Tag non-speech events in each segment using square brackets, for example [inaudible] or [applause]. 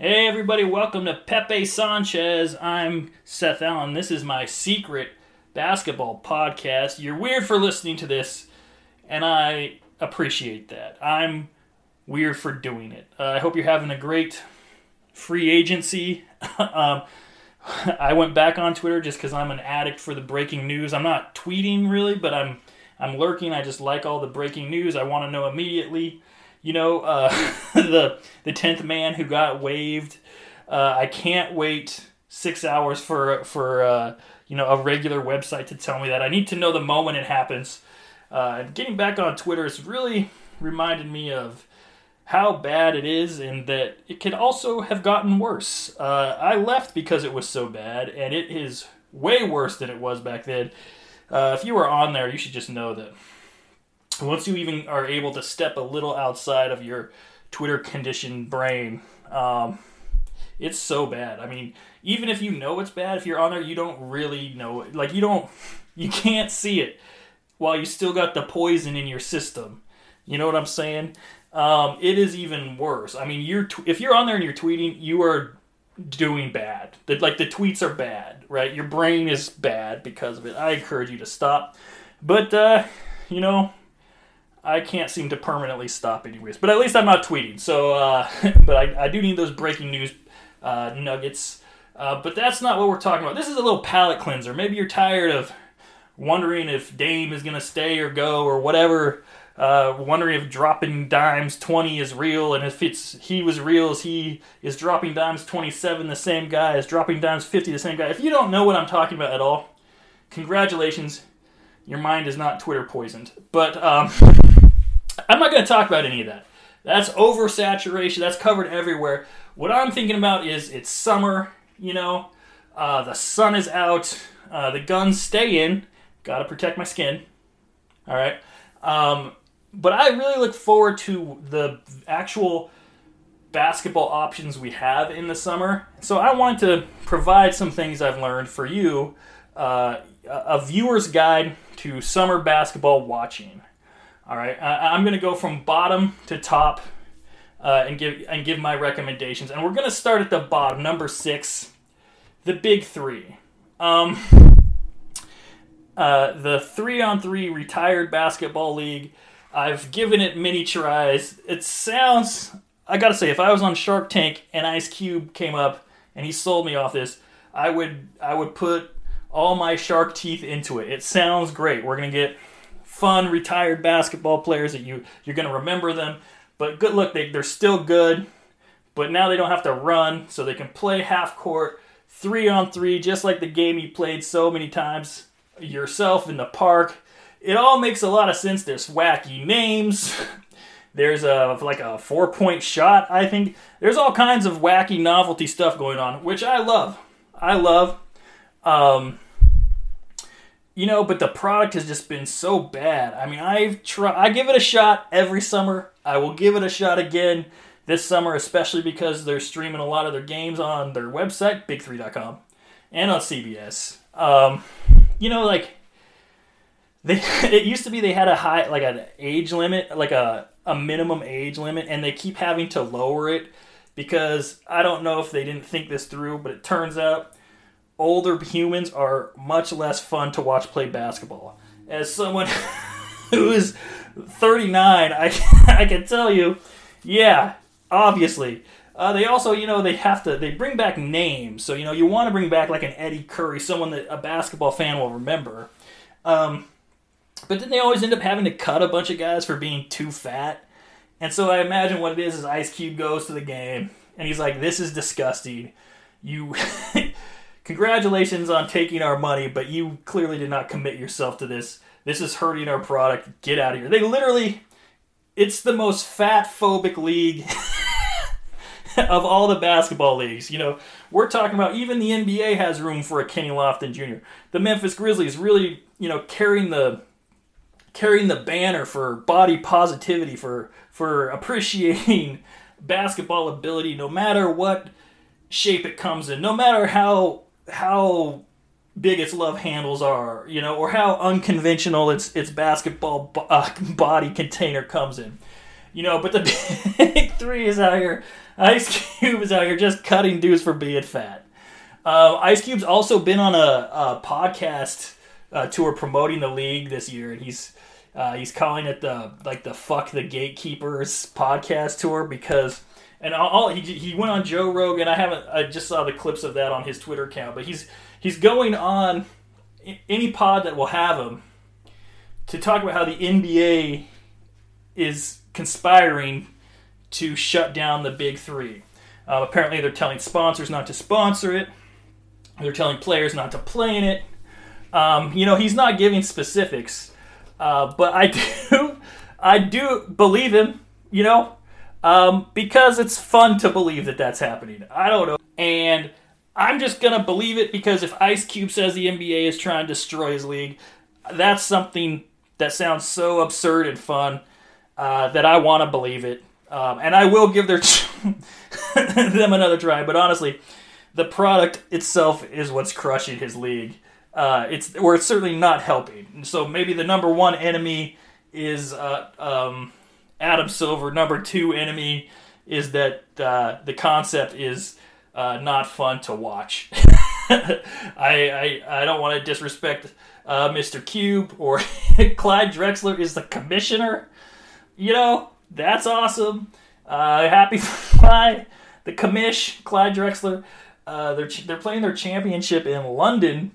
Hey, everybody, welcome to Pepe Sanchez. I'm Seth Allen. This is my secret basketball podcast. You're weird for listening to this, and I appreciate that. I'm weird for doing it. Uh, I hope you're having a great free agency. [laughs] um, I went back on Twitter just because I'm an addict for the breaking news. I'm not tweeting really, but I'm I'm lurking. I just like all the breaking news. I want to know immediately you know, uh, [laughs] the the tenth man who got waived. Uh, I can't wait six hours for for uh, you know a regular website to tell me that. I need to know the moment it happens. Uh, getting back on Twitter has really reminded me of how bad it is, and that it could also have gotten worse. Uh, I left because it was so bad, and it is way worse than it was back then. Uh, if you were on there, you should just know that once you even are able to step a little outside of your Twitter conditioned brain, um, it's so bad. I mean, even if you know it's bad, if you're on there, you don't really know it. Like you don't, [laughs] you can't see it while you still got the poison in your system. You know what I'm saying? Um, it is even worse. I mean, you're if you're on there and you're tweeting, you are doing bad. The, like the tweets are bad, right? Your brain is bad because of it. I encourage you to stop. But uh, you know, I can't seem to permanently stop anyways. But at least I'm not tweeting. So, uh, [laughs] but I, I, do need those breaking news uh, nuggets. Uh, but that's not what we're talking about. This is a little palate cleanser. Maybe you're tired of wondering if Dame is going to stay or go or whatever. Uh, wondering if dropping dimes 20 is real and if it's he was real as he is dropping dimes 27 the same guy as dropping dimes 50 the same guy. If you don't know what I'm talking about at all, congratulations. Your mind is not Twitter poisoned. But um, [laughs] I'm not going to talk about any of that. That's oversaturation. That's covered everywhere. What I'm thinking about is it's summer, you know, uh, the sun is out, uh, the guns stay in. Got to protect my skin. All right. Um, but I really look forward to the actual basketball options we have in the summer. So I wanted to provide some things I've learned for you, uh, a viewer's guide to summer basketball watching. All right, uh, I'm going to go from bottom to top uh, and give and give my recommendations, and we're going to start at the bottom, number six, the big three. Um, uh, the three on three retired basketball league. I've given it many tries. It sounds. I gotta say, if I was on Shark Tank and Ice Cube came up and he sold me off this, I would I would put all my shark teeth into it. It sounds great. We're gonna get fun retired basketball players that you you're going to remember them. But good look, they, they're still good. But now they don't have to run, so they can play half court, three on three, just like the game you played so many times yourself in the park. It all makes a lot of sense. There's wacky names. [laughs] There's a like a four point shot. I think there's all kinds of wacky novelty stuff going on, which I love. I love. Um, you know, but the product has just been so bad. I mean, I've tried. I give it a shot every summer. I will give it a shot again this summer, especially because they're streaming a lot of their games on their website, big3.com, and on CBS. Um, you know, like they, [laughs] it used to be they had a high, like an age limit, like a a minimum age limit, and they keep having to lower it because I don't know if they didn't think this through, but it turns out older humans are much less fun to watch play basketball. As someone [laughs] who is 39, I, [laughs] I can tell you, yeah, obviously. Uh, they also, you know, they have to, they bring back names. So, you know, you want to bring back like an Eddie Curry, someone that a basketball fan will remember. Um, but then they always end up having to cut a bunch of guys for being too fat. And so I imagine what it is is Ice Cube goes to the game and he's like, this is disgusting. You. [laughs] congratulations on taking our money, but you clearly did not commit yourself to this. This is hurting our product. Get out of here. They literally, it's the most fat phobic league [laughs] of all the basketball leagues. You know, we're talking about even the NBA has room for a Kenny Lofton Jr. The Memphis Grizzlies really, you know, carrying the carrying the banner for body positivity for for appreciating [laughs] basketball ability no matter what shape it comes in no matter how how big its love handles are, you know, or how unconventional its its basketball uh, [laughs] body container comes in, you know. But the [laughs] big three is out here. Ice Cube is out here just cutting dudes for being fat. Uh, Ice Cube's also been on a, a podcast uh, tour promoting the league this year, and he's uh, he's calling it the like the fuck the gatekeepers podcast tour because and all he, he went on Joe Rogan. I haven't I just saw the clips of that on his Twitter account, but he's he's going on any pod that will have him to talk about how the NBA is conspiring to shut down the big three. Uh, apparently, they're telling sponsors not to sponsor it. They're telling players not to play in it. Um, you know, he's not giving specifics, uh, but I [laughs] do, I do believe him. You know, um, because it's fun to believe that that's happening. I don't know, and I'm just gonna believe it because if Ice Cube says the NBA is trying to destroy his league, that's something that sounds so absurd and fun uh, that I want to believe it. Um, and I will give their [laughs] them another try. But honestly, the product itself is what's crushing his league. Uh, it's or it's certainly not helping. So maybe the number one enemy is uh, um, Adam Silver. Number two enemy is that uh, the concept is uh, not fun to watch. [laughs] I, I I don't want to disrespect uh, Mr. Cube or [laughs] Clyde Drexler is the commissioner. You know that's awesome. Uh, happy [laughs] for the commish Clyde Drexler. Uh, they're they're playing their championship in London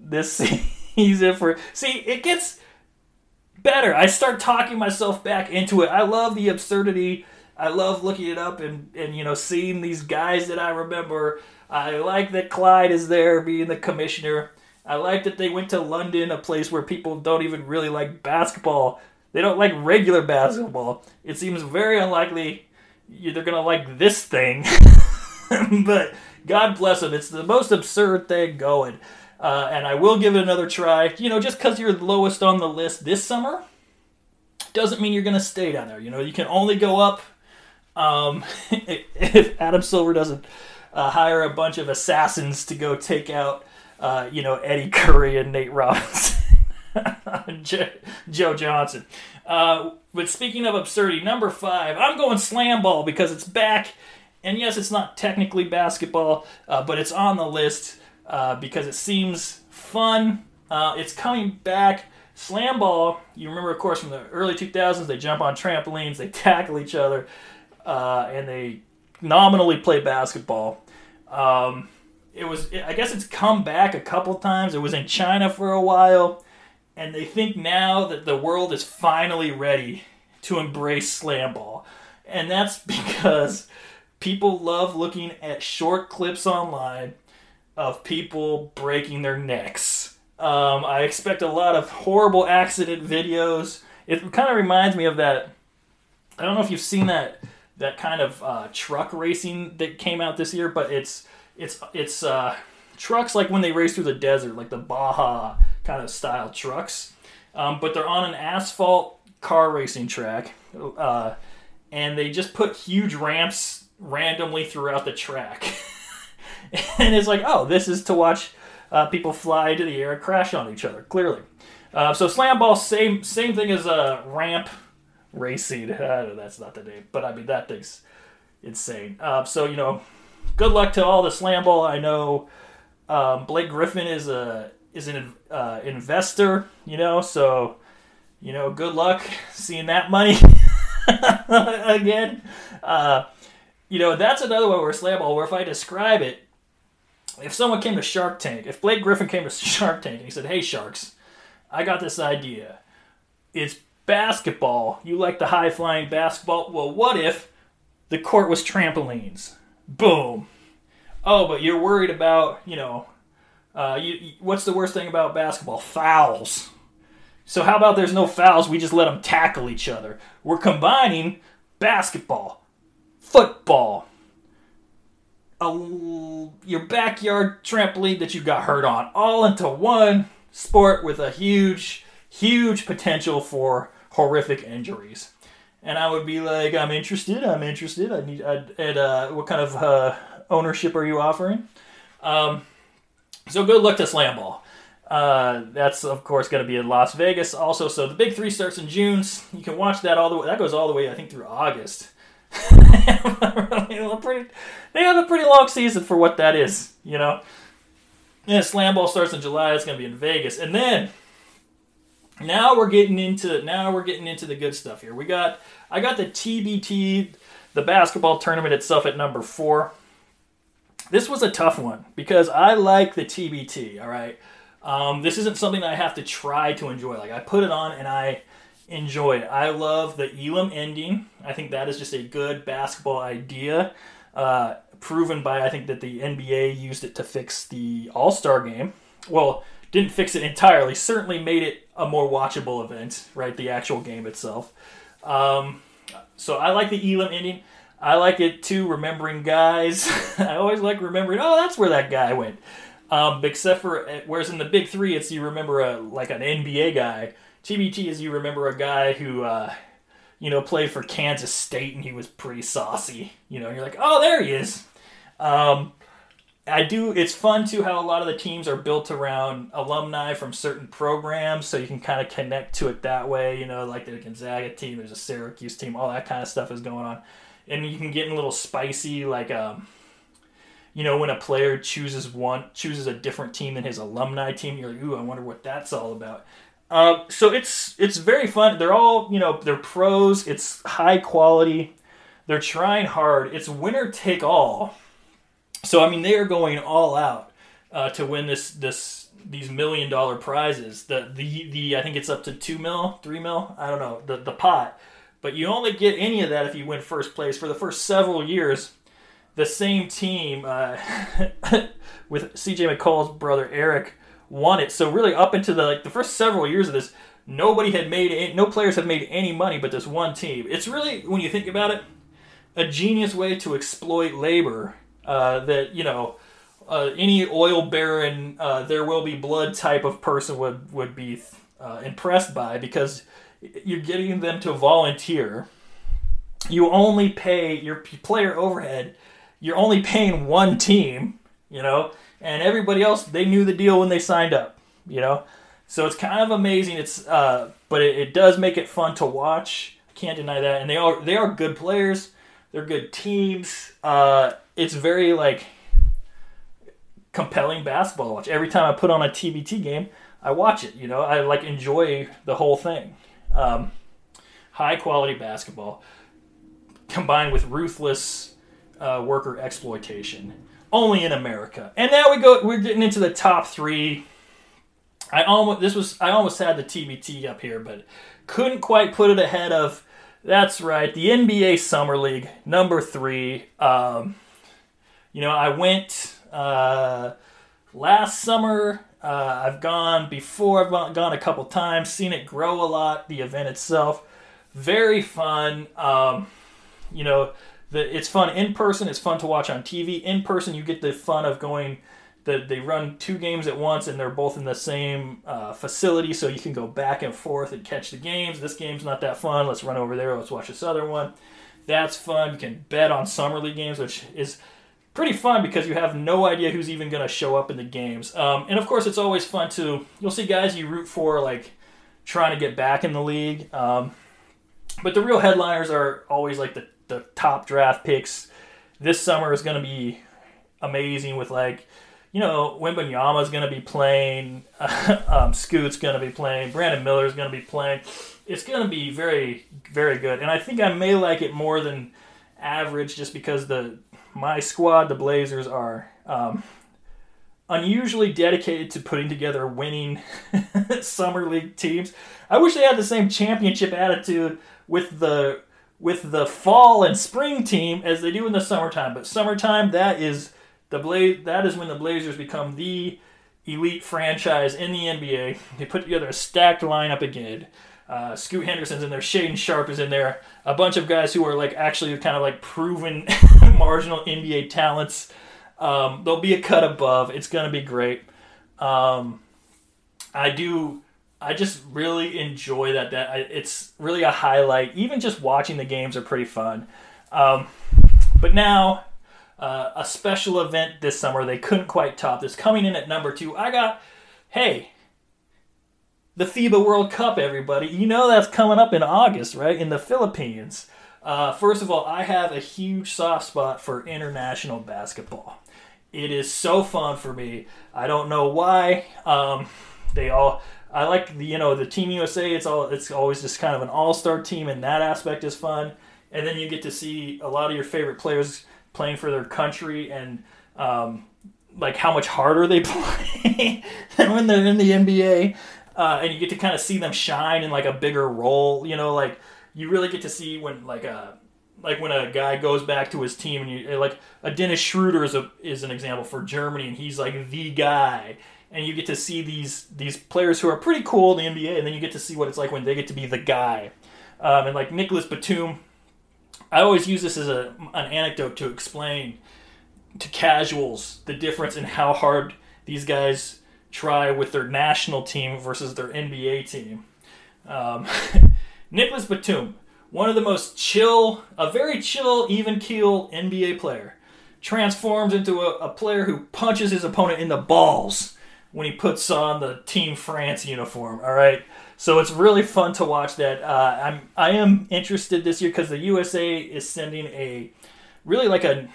this season. For see, it gets better. I start talking myself back into it. I love the absurdity. I love looking it up and and you know seeing these guys that I remember. I like that Clyde is there being the commissioner. I like that they went to London, a place where people don't even really like basketball. They don't like regular basketball. It seems very unlikely they're gonna like this thing. [laughs] but God bless them. It's the most absurd thing going. Uh, and I will give it another try. You know, just because you're the lowest on the list this summer doesn't mean you're going to stay down there. You know, you can only go up um, [laughs] if Adam Silver doesn't uh, hire a bunch of assassins to go take out, uh, you know, Eddie Curry and Nate Robinson. [laughs] Joe Johnson. Uh, but speaking of absurdity, number five, I'm going slam ball because it's back. And yes, it's not technically basketball, uh, but it's on the list uh, because it seems fun. Uh, it's coming back. Slam ball, you remember, of course, from the early 2000s, they jump on trampolines, they [laughs] tackle each other, uh, and they nominally play basketball. Um, it was, I guess it's come back a couple times. It was in China for a while and they think now that the world is finally ready to embrace slam ball. And that's [laughs] because people love looking at short clips online of people breaking their necks. Um, I expect a lot of horrible accident videos. It kind of reminds me of that. I don't know if you've seen that that kind of uh, truck racing that came out this year, but it's it's it's uh, trucks like when they race through the desert, like the Baja kind of style trucks. Um, but they're on an asphalt car racing track, uh, and they just put huge ramps randomly throughout the track. [laughs] [laughs] and it's like, oh, this is to watch uh, people fly to the air and crash on each other. Clearly, uh, so slam ball, same same thing as a uh, ramp racing. [laughs] that's not the name, but I mean that thing's insane. Uh, so you know, good luck to all the slam ball. I know um, Blake Griffin is a is an uh, investor, you know, so you know, good luck seeing that money [laughs] again. Uh, you know, that's another one where Slamball, where if I describe it, if someone came to Shark Tank, if Blake Griffin came to [laughs] Shark Tank and he said, "Hey Sharks, I got this idea. It's basketball. You like the high flying basketball? Well, what if the court was trampolines? Boom. Oh, but you're worried about, you know, uh, you, what's the worst thing about basketball? Fouls. So how about there's no fouls? We just let them tackle each other. We're combining basketball, football, a, your backyard trampoline that you got hurt on, all into one sport with a huge, huge potential for horrific injuries. And I would be like, I'm interested. I'm interested. I need. I'd, and uh, what kind of uh, ownership are you offering? Um, so good luck to Slam Ball. Uh, that's of course going to be in Las Vegas. Also, so the Big Three starts in June. You can watch that all the way. That goes all the way, I think, through August. They, have a pretty, they have a pretty long season for what that is, you know. And Slam Ball starts in July. It's going to be in Vegas, and then now we're getting into now we're getting into the good stuff here. We got I got the TBT, the basketball tournament itself at number four. This was a tough one because I like the TBT. All right, um, this isn't something I have to try to enjoy. Like I put it on and I enjoy. I love the Elam ending. I think that is just a good basketball idea. Uh, proven by I think that the NBA used it to fix the All Star game. Well, didn't fix it entirely. Certainly made it a more watchable event. Right, the actual game itself. Um, so I like the Elam ending. I like it too. Remembering guys, [laughs] I always like remembering. Oh, that's where that guy went. Um, except for whereas in the big three, it's you remember a like an NBA guy. TBT is you remember a guy who uh, you know played for Kansas State and he was pretty saucy. You know, you're like, oh, there he is. Um, I do. It's fun too how a lot of the teams are built around alumni from certain programs, so you can kind of connect to it that way. You know, like the Gonzaga team, there's a Syracuse team, all that kind of stuff is going on, and you can get in a little spicy, like um, you know, when a player chooses one chooses a different team than his alumni team, you're like, ooh, I wonder what that's all about. Uh, so it's it's very fun. They're all you know they're pros. It's high quality. They're trying hard. It's winner take all so I mean, they are going all out uh, to win this this these million dollar prizes. The the the I think it's up to two mil, three mil. I don't know the the pot, but you only get any of that if you win first place. For the first several years, the same team uh, [laughs] with CJ McCollum's brother Eric won it. So really, up into the like the first several years of this, nobody had made it. no players have made any money but this one team. It's really when you think about it, a genius way to exploit labor uh, that you know uh, any oil baron, uh, there will be blood type of person would would be uh, impressed by because you're getting them to volunteer. You only pay your player overhead. You're only paying one team, you know, and everybody else they knew the deal when they signed up, you know. So it's kind of amazing. It's uh, but it, it does make it fun to watch. Can't deny that, and they are they are good players. They're good teams. Uh, it's very like compelling basketball watch. Every time I put on a TBT game, I watch it. You know, I like enjoy the whole thing. Um, high quality basketball combined with ruthless uh, worker exploitation, only in America. And now we go. We're getting into the top three. I almost this was I almost had the TBT up here, but couldn't quite put it ahead of. That's right, the NBA Summer League number three. Um, you know, I went uh, last summer. Uh, I've gone before. I've gone a couple times, seen it grow a lot. The event itself, very fun. Um, you know, the, it's fun in person. It's fun to watch on TV. In person, you get the fun of going. The, they run two games at once, and they're both in the same uh, facility, so you can go back and forth and catch the games. This game's not that fun. Let's run over there. Let's watch this other one. That's fun. You can bet on summer league games, which is pretty fun because you have no idea who's even going to show up in the games. Um, and of course, it's always fun to you'll see guys you root for like trying to get back in the league. Um, but the real headliners are always like the, the top draft picks. This summer is going to be amazing with like you know Wembanyama is going to be playing, [laughs] um, Scoot's going to be playing, Brandon Miller is going to be playing. It's going to be very very good, and I think I may like it more than average just because the my squad, the Blazers, are um, unusually dedicated to putting together winning [laughs] summer league teams. I wish they had the same championship attitude with the with the fall and spring team as they do in the summertime. But summertime, that is the Bla- that is when the Blazers become the elite franchise in the NBA. They put together a stacked lineup again. Uh, Scoot Henderson's in there. Shaedon Sharpe is in there. A bunch of guys who are like actually kind of like proven [laughs] marginal NBA talents. Um, there'll be a cut above. It's gonna be great. Um, I do. I just really enjoy that. That it's really a highlight. Even just watching the games are pretty fun. Um, but now, uh, a special event this summer they couldn't quite top this. Coming in at number two, I got. Hey, the FIBA World Cup, everybody. You know that's coming up in August, right? In the Philippines. Uh, first of all, I have a huge soft spot for international basketball. It is so fun for me. I don't know why. Um, they all. I like the you know the Team USA. It's all. It's always just kind of an all star team, and that aspect is fun. And then you get to see a lot of your favorite players playing for their country, and um, like how much harder they [laughs] play than when they're in the NBA. Uh, and you get to kind of see them shine in like a bigger role. You know, like you really get to see when like a like when a guy goes back to his team and you like a Dennis Schroeder is a is an example for Germany and he's like the guy and you get to see these these players who are pretty cool in the NBA and then you get to see what it's like when they get to be the guy. Um, and like Nicholas Batum I always use this as a an anecdote to explain to casuals the difference in how hard these guys try with their national team versus their NBA team. Um, [laughs] Nicholas Batum one of the most chill, a very chill, even keel NBA player, transforms into a, a, player who punches his opponent in the balls when he puts on the Team France uniform. All right, so it's really fun to watch that. Uh, I'm I am interested this year because the USA is sending a really like a.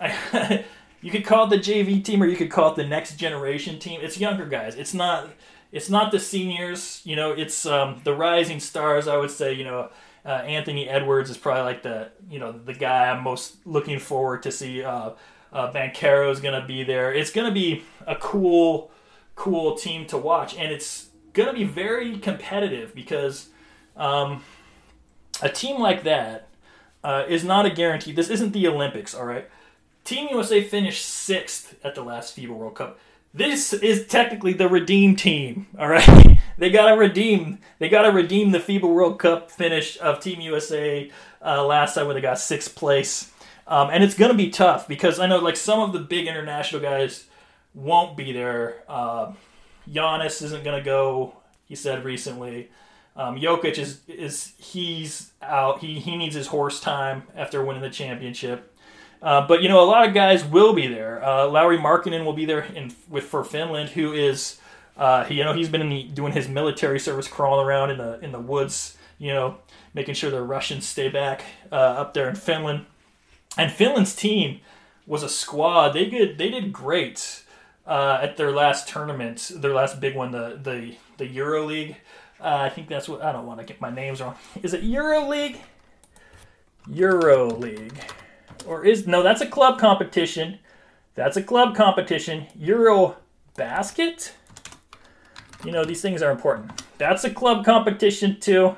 [laughs] you could call it the JV team or you could call it the next generation team. It's younger guys. It's not. It's not the seniors. You know, it's um, the rising stars. I would say. You know uh, Anthony Edwards is probably like the you know the guy I'm most looking forward to see. Uh, uh, is going to be there. It's going to be a cool, cool team to watch, and it's going to be very competitive because um, a team like that uh, is not a guarantee. This isn't the Olympics, all right. Team USA finished sixth at the last FIBA World Cup. This is technically the redeem team, all right. [laughs] they gotta redeem. They gotta redeem the FIBA World Cup finish of Team USA uh, last time when they got sixth place. Um, and it's gonna be tough because I know like some of the big international guys won't be there. Uh, Giannis isn't gonna go. He said recently. Um, Jokic is is he's out. He he needs his horse time after winning the championship. Uh, but you know, a lot of guys will be there. Uh, Lauri Markkanen will be there in, with for Finland, who is uh, you know, he's been the, doing his military service, crawling around in the in the woods. You know, making sure the Russians stay back uh, up there in Finland. And Finland's team was a squad. They did they did great uh, at their last tournament, their last big one, the the the Euro League. Uh, I think that's what I don't want to get my names wrong. Is it Euro League? Euro League, or is no? That's a club competition. That's a club competition. Euro Basket. You know, these things are important. That's a club competition too.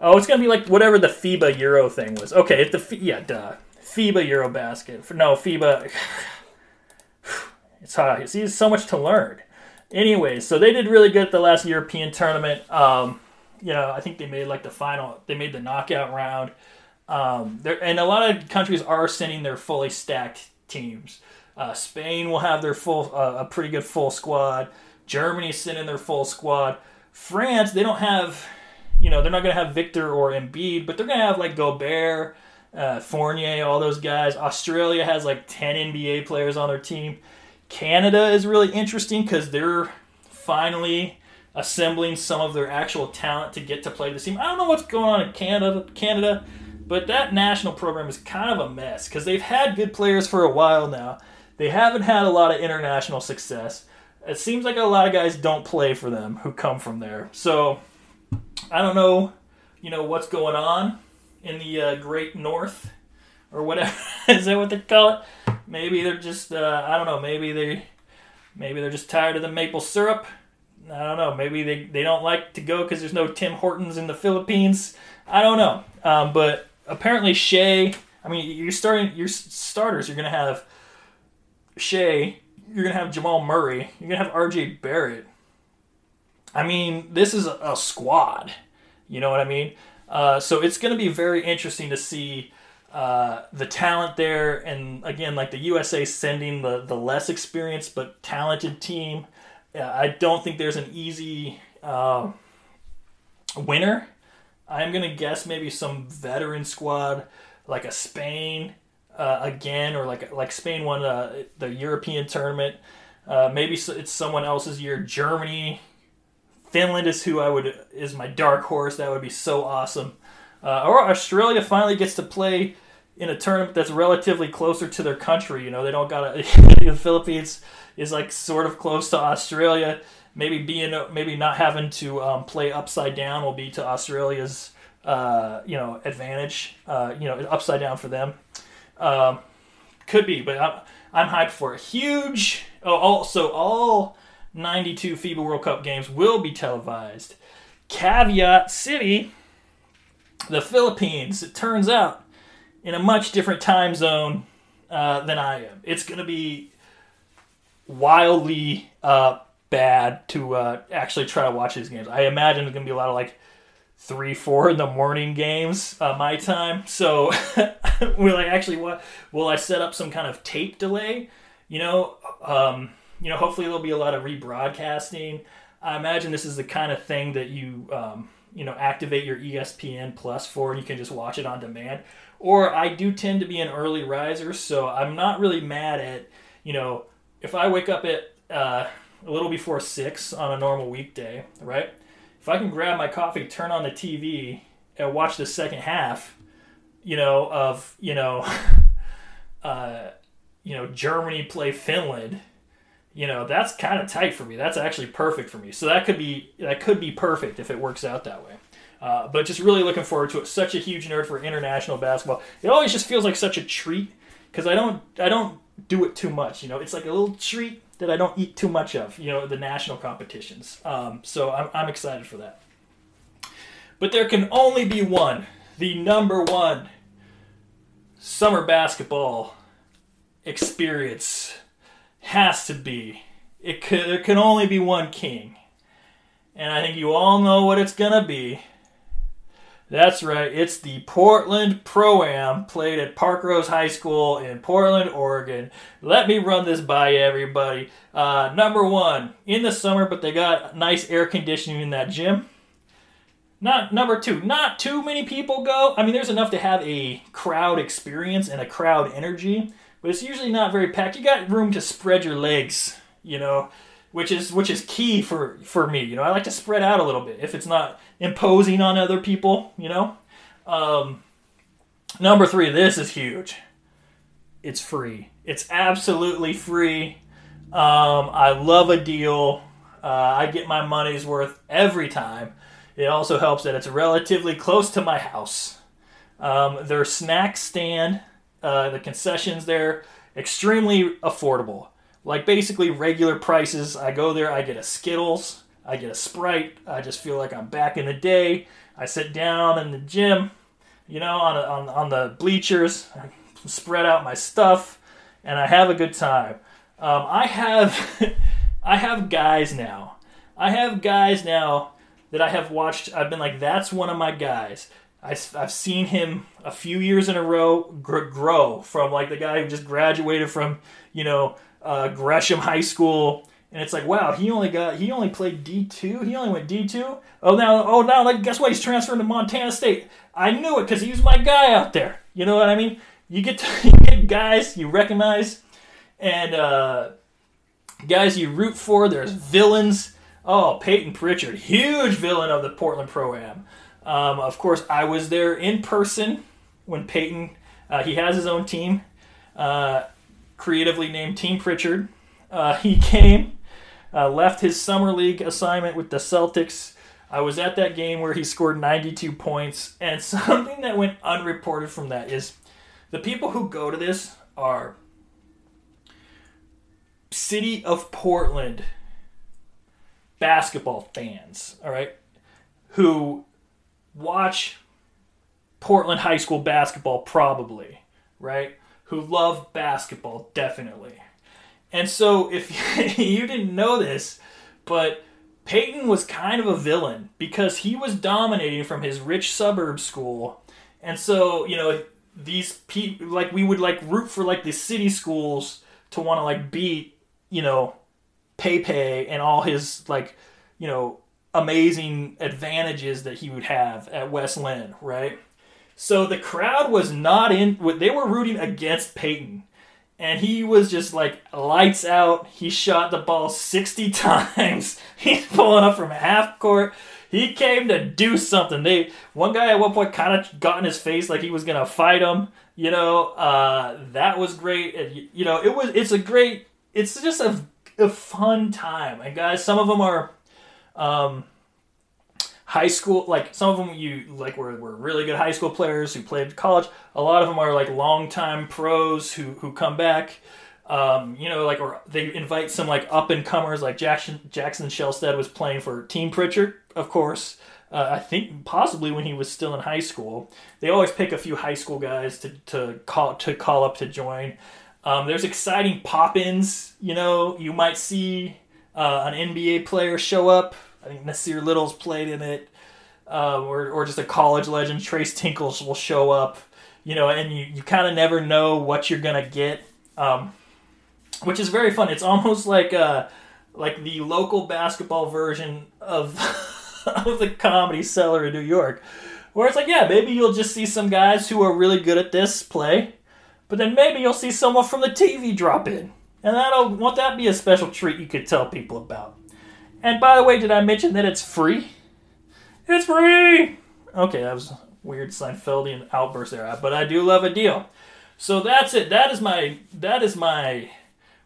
Oh, it's gonna be like whatever the FIBA Euro thing was. Okay, if the yeah, duh, FIBA Euro basket. No FIBA. [laughs] It's hard. See, so much to learn. Anyways, so they did really good at the last European tournament. Um, you know, I think they made like the final. They made the knockout round. Um, there and a lot of countries are sending their fully stacked teams. Uh, Spain will have their full, uh, a pretty good full squad. Germany's sending their full squad. France, they don't have, you know, they're not going to have Victor or Embiid, but they're going to have like Gobert, uh, Fournier, all those guys. Australia has like 10 NBA players on their team. Canada is really interesting because they're finally assembling some of their actual talent to get to play the team. I don't know what's going on in Canada, Canada, but that national program is kind of a mess because they've had good players for a while now. They haven't had a lot of international success it seems like a lot of guys don't play for them who come from there. So I don't know, you know, what's going on in the uh, Great North or whatever. [laughs] Is that what they call it? Maybe they're just uh, I don't know. Maybe they maybe they're just tired of the maple syrup. I don't know. Maybe they, they don't like to go because there's no Tim Hortons in the Philippines. I don't know. Um, but apparently Shai. I mean, you're starting your starters. You're gonna have Shai you're gonna have Jamal Murray. You're gonna have R.J. Barrett. I mean, this is a, a squad. You know what I mean? Uh, so it's gonna be very interesting to see uh, the talent there, and again, like the USA sending the the less experienced but talented team. Uh, I don't think there's an easy uh, winner. I'm gonna guess maybe some veteran squad like a Spain uh, again, or like like Spain won uh, the European tournament. Uh, maybe it's someone else's year. Germany, Finland is who I would is my dark horse. That would be so awesome. Uh, or Australia finally gets to play in a tournament that's relatively closer to their country. You know, they don't got [laughs] the Philippines is like sort of close to Australia. Maybe being maybe not having to um, play upside down will be to Australia's uh, you know advantage. Uh, you know, upside down for them. Um, could be, but I'm, I'm hyped for a huge. Oh, also all 92 FIBA World Cup games will be televised. Caveat City, the Philippines. It turns out in a much different time zone uh, than I am. It's going to be wildly uh, bad to uh, actually try to watch these games. I imagine it's going to be a lot of like three, four in the morning games uh, my time. So [laughs] will I actually what? Will I set up some kind of tape delay? You know, um, you know. Hopefully there'll be a lot of rebroadcasting. I imagine this is the kind of thing that you um, you know activate your ESPN Plus for, and you can just watch it on demand. Or I do tend to be an early riser, so I'm not really mad at you know if I wake up at uh, a little before six on a normal weekday, right? If I can grab my coffee, turn on the TV, and watch the second half, you know, of you know, [laughs] uh, you know, Germany play Finland, you know, that's kind of tight for me. That's actually perfect for me. So that could be that could be perfect if it works out that way. Uh, but just really looking forward to it. Such a huge nerd for international basketball. It always just feels like such a treat because I don't I don't do it too much. You know, it's like a little treat that I don't eat too much of. You know, the national competitions. Um, so I'm I'm excited for that. But there can only be one, the number one summer basketball experience has to be. It could, there can only be one king. And I think you all know what it's going to be. That's right, it's the Portland Pro Am played at Parkrose High School in Portland, Oregon. Let me run this by everybody. Uh, number one, in the summer, but they got nice air conditioning in that gym. Not number two, not too many people go. I mean, there's enough to have a crowd experience and a crowd energy, but it's usually not very packed. You got room to spread your legs, you know, which is which is key for for me. You know, I like to spread out a little bit if it's not imposing on other people. You know, um, number three, this is huge. It's free. It's absolutely free. Um, I love a deal. Uh, I get my money's worth every time. It also helps that it's relatively close to my house. Um, their snack stand, uh, the concessions there, extremely affordable. Like basically regular prices. I go there, I get a Skittles, I get a Sprite. I just feel like I'm back in the day. I sit down in the gym, you know, on, a, on, on the bleachers, I spread out my stuff, and I have a good time. Um, I have [laughs] I have guys now. I have guys now that I have watched. I've been like, that's one of my guys. I, have seen him a few years in a row grow from like the guy who just graduated from, you know, uh, Gresham High School. And it's like, wow, he only got he only played D two. He only went D two. Oh now, oh now, like guess what? He's transferring to Montana State. I knew it because he was my guy out there. You know what I mean? You get to, [laughs] you get guys you recognize, and uh, guys you root for. There's villains Oh, Payton Pritchard, huge villain of the Portland Pro Am. Um, of course, I was there in person when Payton. Uh, he has his own team, uh, creatively named Team Pritchard. Uh, he came, uh, left his summer league assignment with the Celtics. I was at that game where he scored 92 points, and [laughs] something that went unreported from that is the people who go to this are City of Portland basketball fans, all right, who watch Portland high school basketball probably, right? Who love basketball definitely. And so if [laughs] you didn't know this, but Payton was kind of a villain because he was dominating from his rich suburb school. And so, you know, these people like we would like root for like the city schools to want to like beat, you know, Pepe and all his like, you know, amazing advantages that he would have at West Linn, right? So the crowd was not in. They were rooting against Payton. and he was just like lights out. He shot the ball sixty [laughs] times. He's pulling up from half court. he came to do something. They one guy at one point kind of got in his face like he was gonna fight him. You know, uh, that was great. And, you know, it was it's a great. It's just a, a fun time. And guys, some of them are. Um, high school like some of them you like were, were really good high school players who played college. A lot of them are like longtime pros who who come back. Um, you know like or they invite some like up and comers like jackson jackson shelstad was playing for team pritchard of course. Uh, i think possibly when he was still in high school. They always pick a few high school guys to, to call to call up to join. Um, there's exciting pop-ins you know. You might see uh, an nba player show up I think Nassir Little's played in it, uh, or or just a college legend. Tres Tinkles will show up, you know, and you, you kind of never know what you're gonna get, um, which is very fun. It's almost like uh, like the local basketball version of [laughs] of the Comedy Cellar in New York, where it's like, yeah, maybe you'll just see some guys who are really good at this play, but then maybe you'll see someone from the TV drop in. And that'll won't that be a special treat you could tell people about? And by the way, did I mention that it's free? It's free! Okay, that was weird Seinfeldian outburst there, but I do love a deal. So that's it. That is my that is my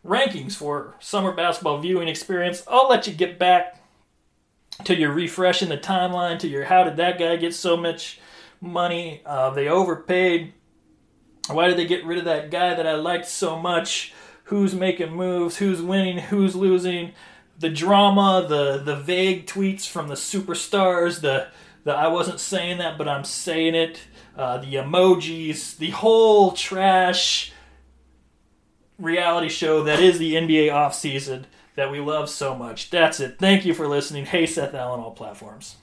rankings for summer basketball viewing experience. I'll let you get back to your refreshing the timeline to your how did that guy get so much money? Uh, they overpaid. Why did they get rid of that guy that I liked so much? Who's making moves? Who's winning? Who's losing? The drama, the the vague tweets from the superstars, the the I wasn't saying that but I'm saying it, uh, the emojis, the whole trash reality show that is the NBA offseason that we love so much. That's it. Thank you for listening. Hey Seth Allen, all platforms.